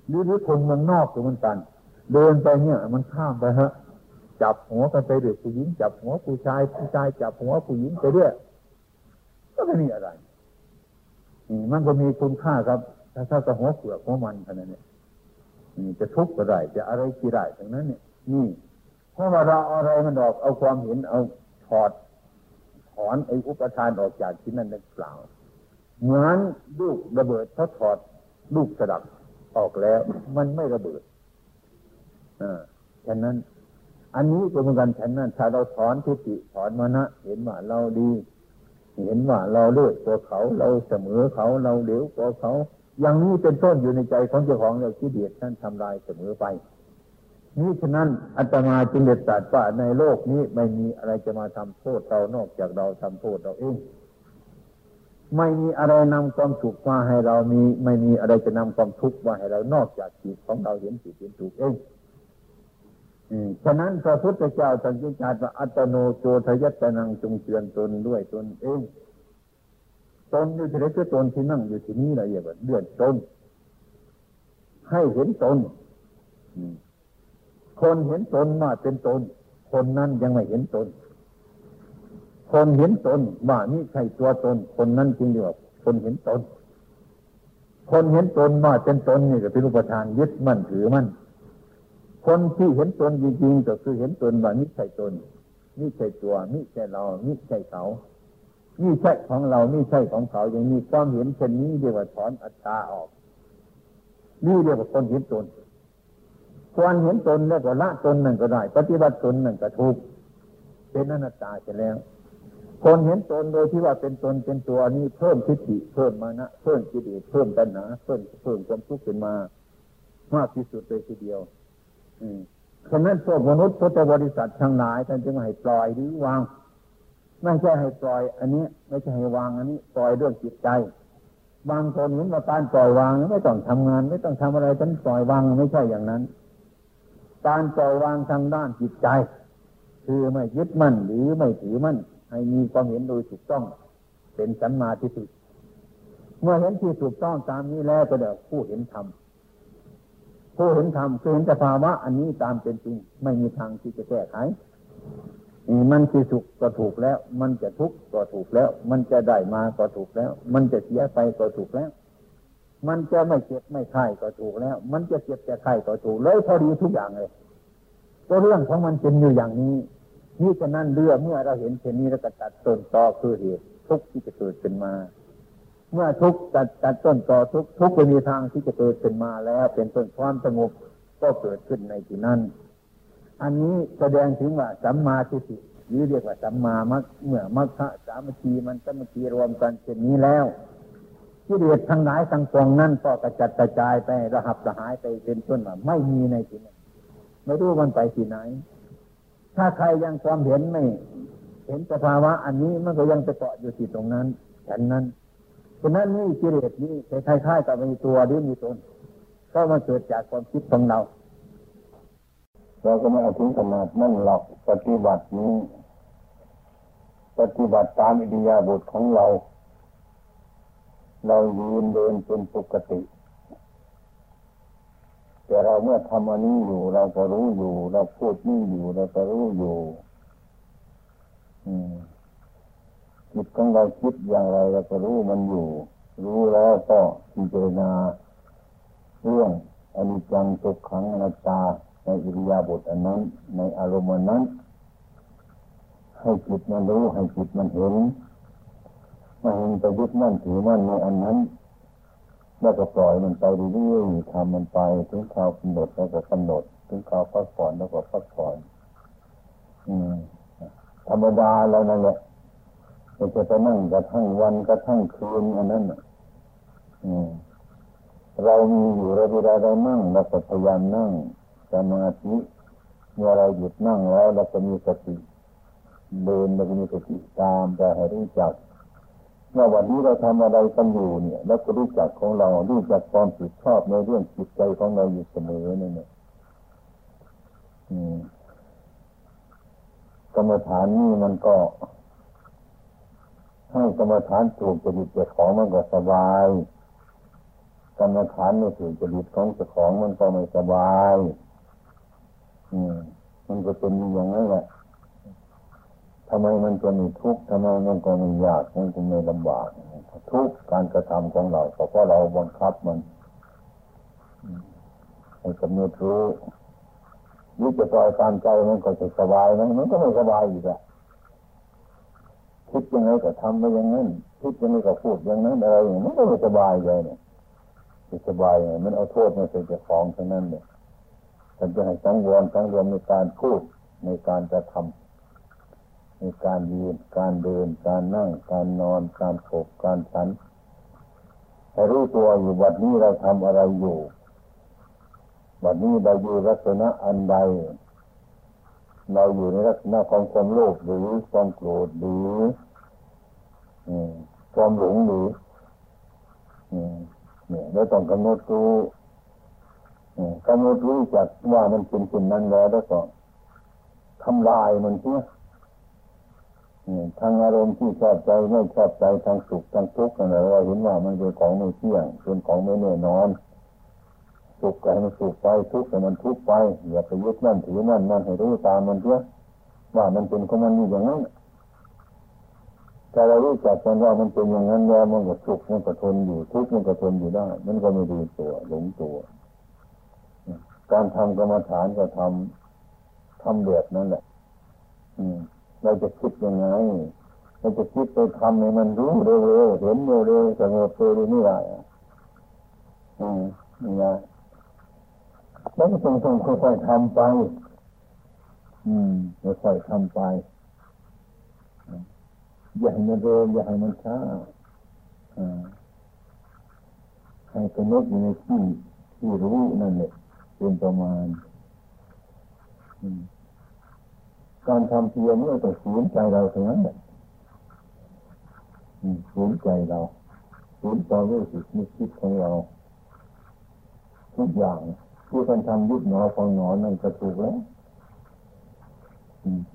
[SPEAKER 1] หรือหรือคนเมืองนอกก็เหมือนกัน เดินไปเนี่ย มันข้ามไปฮะ จับหัวกันไปเด็กผู้หญิงจับหัวผู้ชายผู้ชายจับหัวผู้หญิงไปเรื่อยก็ไม่มีอะไรนี่มันก็มีคุณค่าครับ ถ้าถ้าจะหัวเปลือกหัวมันขนาดนี้นี่จะทุกข์ก็ได้จะอะไรกี่ได้ทั้งนั้น เนี่ย นี่เพราะว่าเราอะไรมันออกเอาความเห็นเอาถอดถอนไอ้อุปทานออกจากที่นั่นนั่นเปล่าเหมือนลูกระเบิดเขาถอดลูกสดับออกแล้ว มันไม่ระเบิด อ่าฉะนั้น อันนี้ก็เหมือนกันฉันนั้นถ้าเราถอนทิฏฐิถอนมานะเห็นว่าเราดี เห็นว่าเราเลือกตัวเขา เราเสมอเขาเราเหลวตัวเขา อย่างนี้เป็นต้นอยู่ในใจของเจ้าของเราที่เดียดท่านทำลายเสมอไปนี่ฉะนั้นอัตมาจึงเด็ดขาดว่าในโลกนี้ไม่มีอะไรจะมาทำโทษเรานอกจากเราทำโทษเราเองไม่มีอะไรนำความสุขมาให้เรามี ไม่มีอะไรจะนำความทุกข์มาให้เรานอกจากจิตของเราเห็นผิดเห็นถูกเอง ฉะนั้นพระพุทธเจ้าสังกิจารว่าอัตโนโจทยัตนังจงเตือนตนด้วยตนเองตนอยู่ที่ไหนก็ตนที่นั่งอยู่ที่นี่อะไรอย่างเงี้ยเดือดตนให้เห็นตนคนเห็นตนว่าเป็นตน คนนั้นยังไม่เห็นตน คนเห็นตนว่านี่ใช่ตัวตน คนนั้นจริงเดียวคนเห็นตน คนเห็นตนว่าเป็นตนนี่ก็เป็นรูปทานยึดมั่นถือมั่น คนที่เห็นตนจริงๆก็คือเห็นตนว่านี่ใช่ตนนี่ใช่ตัวนี่ใช่เรานี่ใช่เขานี่ใช่ของเรานี่ใช่ของเขา อย่างนี้ความเห็นเช่นนี้เรียกว่าถอนอัตตาออก นี่เรียกว่าคนเห็นตนควรเห็นตนแล้วก็ละตนนั่นก็ได้ ปฏิบัติตนนั่นก็ถูกเป็นอนัตตาเสียแล้ว คนเห็นตนโดยที่ว่าเป็นตนเป็นตัวนี้เพิ่มทิฏฐิเพิ่มมานะเพิ่มกิเลสเพิ่มตัณหาเพิ่มเพิ่มความทุกข์ขึ้นมามากที่สุดเลยทีเดียว ฉะนั้นพวกมนุษย์พุทธบริษัททั้งหลายท่านจึงให้ปล่อยหรือวาง ไม่ใช่ให้ปล่อย อันนี้ ไม่ใช่ให้วางอันนี้ ปล่อยเรื่องจิตใจบางคนเห็นว่าการปล่อยวางไม่ต้องทำงาน ไม่ต้องทำอะไรฉันปล่อยวางไม่ใช่อย่างนั้น การปล่อยวางทางด้านจิตใจ คือไม่ยึดมั่นหรือไม่ถือมั่นให้มีความเห็นโดยถูกต้อง เป็นสัมมาทิฏฐิเมื่อเห็นที่ถูกต้องตามนี้แล้วก็เดี๋ยวผู้เห็นธรรม ผู้เห็นธรรมคือเห็นสภาวะอันนี้ตามเป็นจริง ไม่มีทางที่จะแก้ไขมันคือสุขก็ถูกแล้ว มันจะทุกข์ก็ถูกแล้ว มันจะได้มาก็ถูกแล้ว มันจะเสียไปก็ถูกแล้ว มันจะไม่เจ็บไม่ไข้ก็ถูกแล้ว มันจะเจ็บจะไข้ก็ถูกเลยพอดีทุกอย่างเลยก็เรื่องของมันเป็นอยู่อย่างนี้นี่ฉะนั้นเรื่องเมื่อเราเห็นเช่นนี้แล้วก็ตัดต้นตอคือเหตุทุกข์ที่จะเกิดขึ้นมา เมื่อทุกตัดตัดต้นต่อทุกทุกไปมีทางที่จะเกิดขึ้นมาแล้ว เป็นต้นความสงบก็เกิดขึ้นในที่นั้น อันนี้แสดงถึงว่าสัมมาทิฏฐิหรือเรียกว่าสัมมามัคเมื่อมัคคะสามัคคีมันสามัคคีรวมกันเช่นนี้แล้วที่เดียดทั้งหลายทั้งปวงนั่นก็กระจัดกระจายไประหับระหายไปเป็นต้นว่าไม่มีในที่นั้นไม่รู้มันไปที่ไหน ถ้าใครยังความเห็นไม่ เห็นสภาวะอันนี้มันก็ยังจะเกาะอยู่ที่ตรงนั้นฉันนั้น ฉะนั้นนี่กิเลสนี่คล้ายๆกับมีตัวหรือมีตนก็มาเกิดจากความคิดของเรา เราก็ไม่เอาถึงขนาดนั่นหรอกปฏิบัตินี้ ปฏิบัติตามอิทยาบทของเรา เรายืนเดินเป็นปกติ แต่เราเมื่อทำอันนี้อยู่ เราก็รู้อยู่ เราพูดนี่อยู่ เราก็รู้อยู่ อืม จิตของเราคิดอย่างไรเราก็รู้มันอยู่ รู้แล้วก็พิจารณาเรื่องอนิจจังทุกขังอนัตตาในอิริยาบถอันนั้น ในอารมณ์นั้น ให้จิตมันรู้ให้จิตมันเห็นมาเห็นไปยึดมั่นถือมั่นในอันนั้น แล้วก็ปล่อยมันไปเรื่อยๆทำมันไปถึงคราวกำหนดแล้วก็กำหนดถึงคราวพักผ่อนแล้วก็พักผ่อนอืมธรรมดาเรานั่นแหละ เราจะไปนั่งกระทั่งวันกระทั่งคืนอันนั้นเรามีอยู่เราเวลาเรานั่งเราก็พยายามนั่งสมาธิเมื่อเราหยุดนั่งแล้วเราจะมีสติเดินเราจะมีสติตามไปให้รู้จักว่าวันนี้เราทำอะไรกันอยู่เนี่ยแล้วก็รู้จักของเรารู้จักความผิดชอบในเรื่องจิตใจของเราอยู่เสมอเนี่ยกรรมฐานนี่มันก็ ให้กรรมฐานถูกจริตเจ้าของมันก็สบายกรรมฐานไม่ถูกจริตของเจ้าของมันก็ไม่สบาย อืมมันก็เป็นอย่างนั้นแหละทำไมมันก็มีทุกข์ทำไมมันก็มียากมันก็ม่ลำบากทุกการกระทำของเราเพราะเราบังคับมันให้กำหนดรู้นี่จะปล่อยตามใจมันก็จะสบายไหมมันก็ไม่สบายอยู่และ คิดยังไงก็ทำไปอย่างนั้นคิดยังไงก็พูดอย่างนั้นอะไรอย่างนี้มันก็ไม่สบายเลยเนี่ยสบายไงมันเอาโทษมาใส่เจ้าของทั้งนั้นเนี่ยฉันจะให้สังวรสังรวมในการพูดในการจะทำในการยืน การเดิน การนั่ง การนอน การโบการฉันให้รู้ตัวอยู่วันนี้เราทำอะไรอยู่วันนี้เราอยู่ลักษณะอันใด เราอยู่ในลักษณะของความโลภหรือความโกรธหรือความหลงหรือเนี่ยเราต้องกำหนดรู้กำหนดรู้จักว่ามันเป็นสิ่งนั้นแล้วแล้วก็ทำลายมันเสียทางอารมณ์ที่ชอบใจไม่ชอบใจทางสุขทางทุกข์อะไรเราเห็นว่ามันเป็นของไม่เที่ยงเป็นของไม่แน่นอน สุขก็ให้มันสุขไปทุกข์ก็มันทุกข์ไปอย่าไปยึดนั่นถือนั่นนั่นให้รู้ตามมันเสียว่ามันเป็นของมันนี่อย่างนั้นแต่เรารู้จักกันว่ามันเป็นอย่างนั้นแล้วมันก็สุขมันก็ทนอยู่ทุกข์มันก็ทนอยู่ได้ มันก็ไม่ดีตัวหลงตัว การทำกรรมฐานก็ทำทำแบบนั้นแหละ อืม เราจะคิดยังไงเราจะคิดไปทำให้มันรู้เร็วๆเห็นเร็วๆสงบเร็วๆไม่ได้อืมนี่ไง แล้วก็ต้องต้องค่อยๆทำไป อืมค่อยๆทำไป อย่าให้มันเร็วอย่าให้มันช้าให้กำหนดอยู่ในที่ที่รู้นั่นแหละเป็นประมาณการทำเพียรนี่ต้องสูญใจเราถึงนั้นแหละสูญใจเราสูญใจรู้สึกนึกคิดของเรา ทุกอย่าง ที่คนทำยุบหนอฟองหนอนั่นก็ถูกแล้ว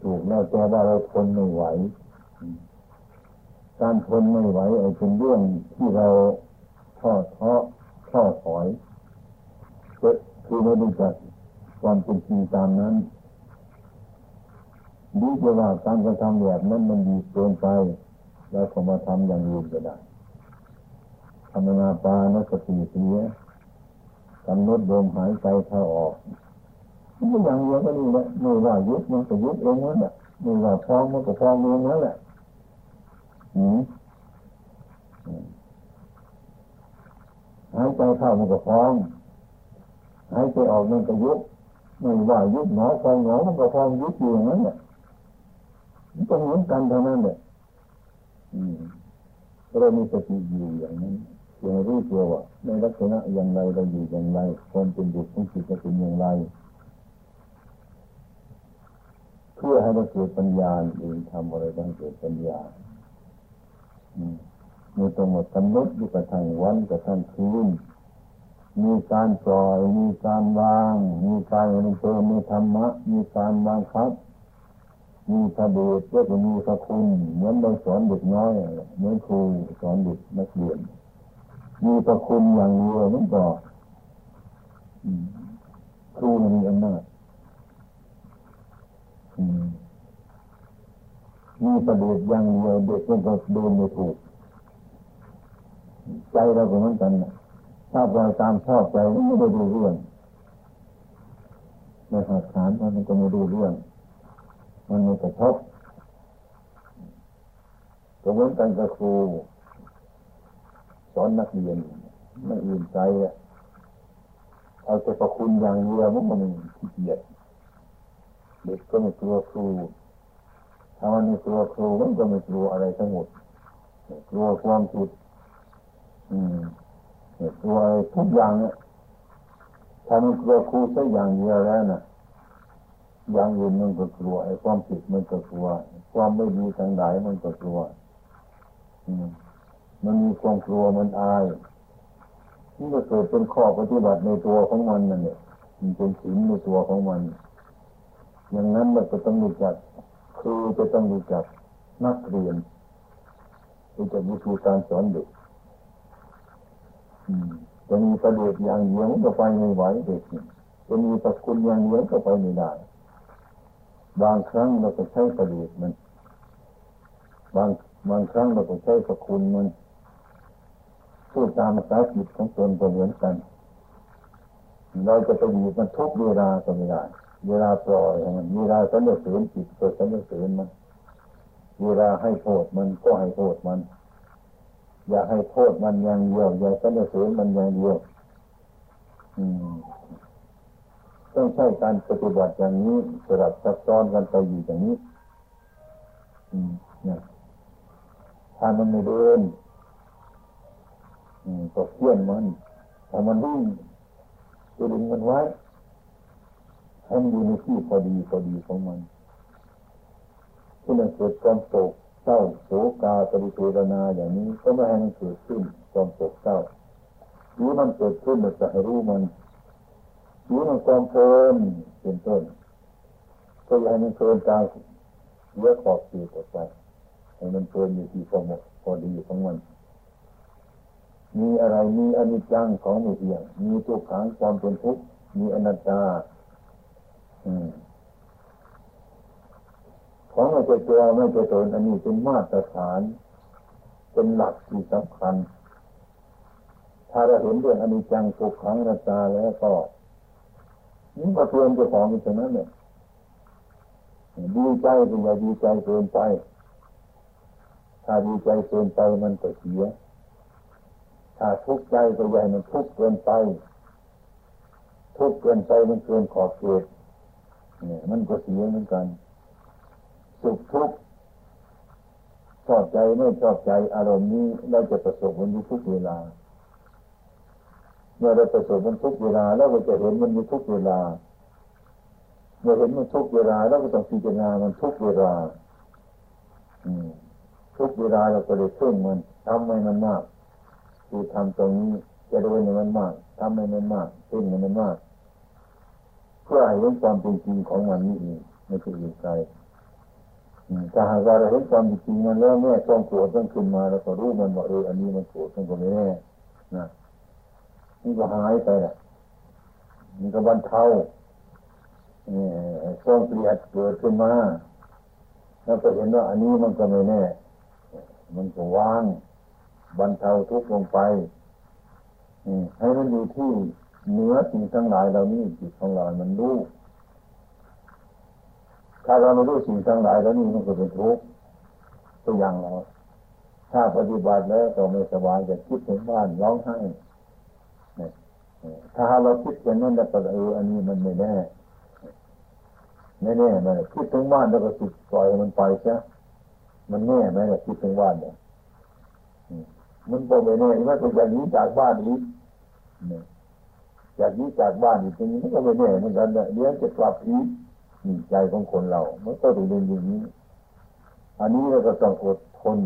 [SPEAKER 1] ถูกแล้วแต่ว่าเราทนไม่ไหว การทนไม่ไหวไอ้เป็นเรื่องที่เราท้อท้อท้อถอยก็คือไม่รู้จักความเป็นจริงตามนั้นดีจะว่าการกระทำแบบนั้นมันดีเกินไป แล้วก็มาทำอย่างอื่นก็ได้ทำนาปานสติเสีย กำหนดลมหายใจเข้าออกมันอย่างเดียวก็นี่แหละไม่ว่ายุบมันก็ยุบเองนั่นแหละไม่ว่าพองมันก็พองเองนั่นแหละหายใจเข้ามันก็พองหายใจออกมันก็ยุบไม่ว่ายุบหนอพองหนอมันก็พองยุบอยู่อย่างนั้นแหละมันก็เหมือนกันเท่านั้นแหละเรามีสติอยู่อย่างนั้น เพียงรู้ตัวว่าในลักษณะอย่างไรเราอยู่อย่างไรความเป็นอยู่ของจิตจะเป็นอย่างไร เพื่อให้เราเกิดปัญญาเองทำอะไรต้องเกิดปัญญามีตัวหมดกำหนดอยู่กับทางวันกับทางคืนมีการปล่อยมีการวาง มีการเติมมีธรรมะ มีการวางคับ มีพระเดชก็มีพระคุณเหมือนเราสอนเด็กน้อยเหมือนครูสอนเด็กนักเรียน มีพระคุณอย่างเดียวนั่นก็ครูมีอำนาจมีประเดชอย่างเดียวเด็กมันก็เดินไม่ถูก ใจเราก็เหมือนกันถ้าปล่อยตามชอบใจไม่ได้ดูเรื่องในหักฐานมันก็ไม่ดูเรื่อง มันไม่กระทบก็เหมือนกันกับครู สอนนักเรียนไม่อื่นใจอะเอาแต่ประคุณอย่างเดียวมันมันขี้เกียจเด็กก็ไม่กลัวครูถ้ามันไม่กลัวครูมันก็ไม่กลัวอะไรทั้งหมดกลัวความผิดอืมกลัวทุกอย่างเนี่ยถ้ามันกลัวครูสักอย่างเดียวแล้วนะอย่างอื่นมันก็กลัวไอ้ความผิดมันก็กลัว ความไม่ดีทางใดมันก็กลัว อืม มันมีความกลัวมันอายนี่ก็เกิดเป็นข้อปฏิบัติในตัวของมันนั่นเนี่ยมันเป็นศีลในตัวของมัน อย่างนั้นมันก็ต้องรู้จักครูจะต้องรู้จักนักเรียนรู้จักวิธีการสอนเด็กจะมีประเด็นอย่างเดียวก็ไปไม่ไหวเด็กจะมีตะคุณอย่างเดียวก็ไปไม่ได้ บางครั้งเราก็ใช้ประเดิษฐ์มัน บางบางครั้งเราก็ใช้สกุลมัน พูดตามภาษาจิตของตนก็เหมือนกัน เราจะไปอยู่มันทุกเวลาก็ไม่ได้ เวลาปล่อยมันเวลาสนนิษฐานจิตก็สนนิษฐานมัน เวลาให้โทษมันก็ให้โทษมัน อย่าให้โทษมันอย่างเดียวอย่าสนนิษฐานมันอย่างเดียวต้องใช้การปฏิบัติอย่างนี้สลับซับซ้อนกันไปอยู่อย่างนี้ อืมเนี่ยถ้ามันไม่เดิน อืมก็เพี้ยนมันถ้ามันวิ่งจะดึงมันไว้ให้มันอยู่ในที่พอดีพอดีของมันที่มันเกิดความโศกเศร้าโศกาปริเทรนาอย่างนี้ก็ไม่ให้มันเกิดขึ้นความโศกเศร้าหรือมันเกิดขึ้นเราจะให้รู้มันหรือมันความเพลินเป็นต้นก็อย่าให้มันเพลินตายเยอะขอบเขตออกไปให้มันเพลินอยู่ที่พอเหมาะพอดีของมัน มีอะไร มีอนิจจังของไม่เที่ยง มีทุกขังความเป็นทุกข์ มีอนัตตาของไม่ใช่ตัวไม่ใช่ตนอันนี้เป็นมาตรฐาน เป็นหลักที่สำคัญ ถ้าเราเห็นเรื่องอนิจจังทุกขังอนัตตาแล้วก็นี่ก็เตือนเจ้าของอยู่ตรงนั้นเนี่ยดีใจก็อย่าดีใจเกินไป ถ้าดีใจเกินไปมันก็เสีย ทุกข์ใจก็อย่ามันทุกข์เกินไป ทุกข์เกินไปมันเกินขอบเขตเนี่ยมันก็เสียเหมือนกันสุขทุกข์ชอบใจไม่ชอบใจอารมณ์นี้เราจะประสบมันอยู่ทุกเวลา เมื่อเราประสบมันทุกเวลาแล้วเราจะเห็นมันอยู่ทุกเวลา เมื่อเห็นมันทุกเวลาแล้วก็ต้องพิจารณามันทุกเวลา อืมทุกเวลาเราก็เลยเพ่งมันทำให้มันมาก คือทำตรงนี้จะโดยในมันมากทำให้มันมากเพ่งให้มันมาก เพื่อให้เห็นความเป็นจริงของมันนี่เองไม่ใช่อื่นไกลถ้าหากเราเห็นความจริงมันแล้วแม่ต้องโกรธต้องขึ้นมาแล้วก็รู้มันว่าเอออันนี้มันโกรธมันก็ไม่แน่นะนี่ก็หายไปละมันก็บรรเทานี่ความเกลียดเกิดขึ้นมาแล้วก็เห็นว่าอันนี้มันก็ไม่แน่ มันก็ว่าง บรรเทาทุกข์ลงไปให้มันอยู่ที่เนื้อสิ่งทั้งหลายเรานี่จิตของเรามันรู้ถ้าเราไม่รู้สิ่งทั้งหลายแล้วนี่มันก็เป็นทุกข์ตัวอย่างเราถ้าปฏิบัติแล้วก็ไม่สบายจะคิดถึงบ้านร้องไห้ถ้าเราคิดอย่างนั้นแล้วก็เอออันนี้มันไม่แน่ไม่แน่ไหมคิดถึงบ้านแล้วก็สุดปล่อยมันไปใช่มันแน่ไหมล่ะคิดถึงบ้านเนี่ย มันบอกไม่แน่ที่ว่าตัวอย่างนี้จากบ้านนี้จากนี้จากบ้านอีกทีนี้ก็ไม่แน่เหมือนกันเดี๋ยวจะกลับอีกใจของคนเรา มันก็ถูกเรียนอย่างนี้ อันนี้เราก็ต้องอดทน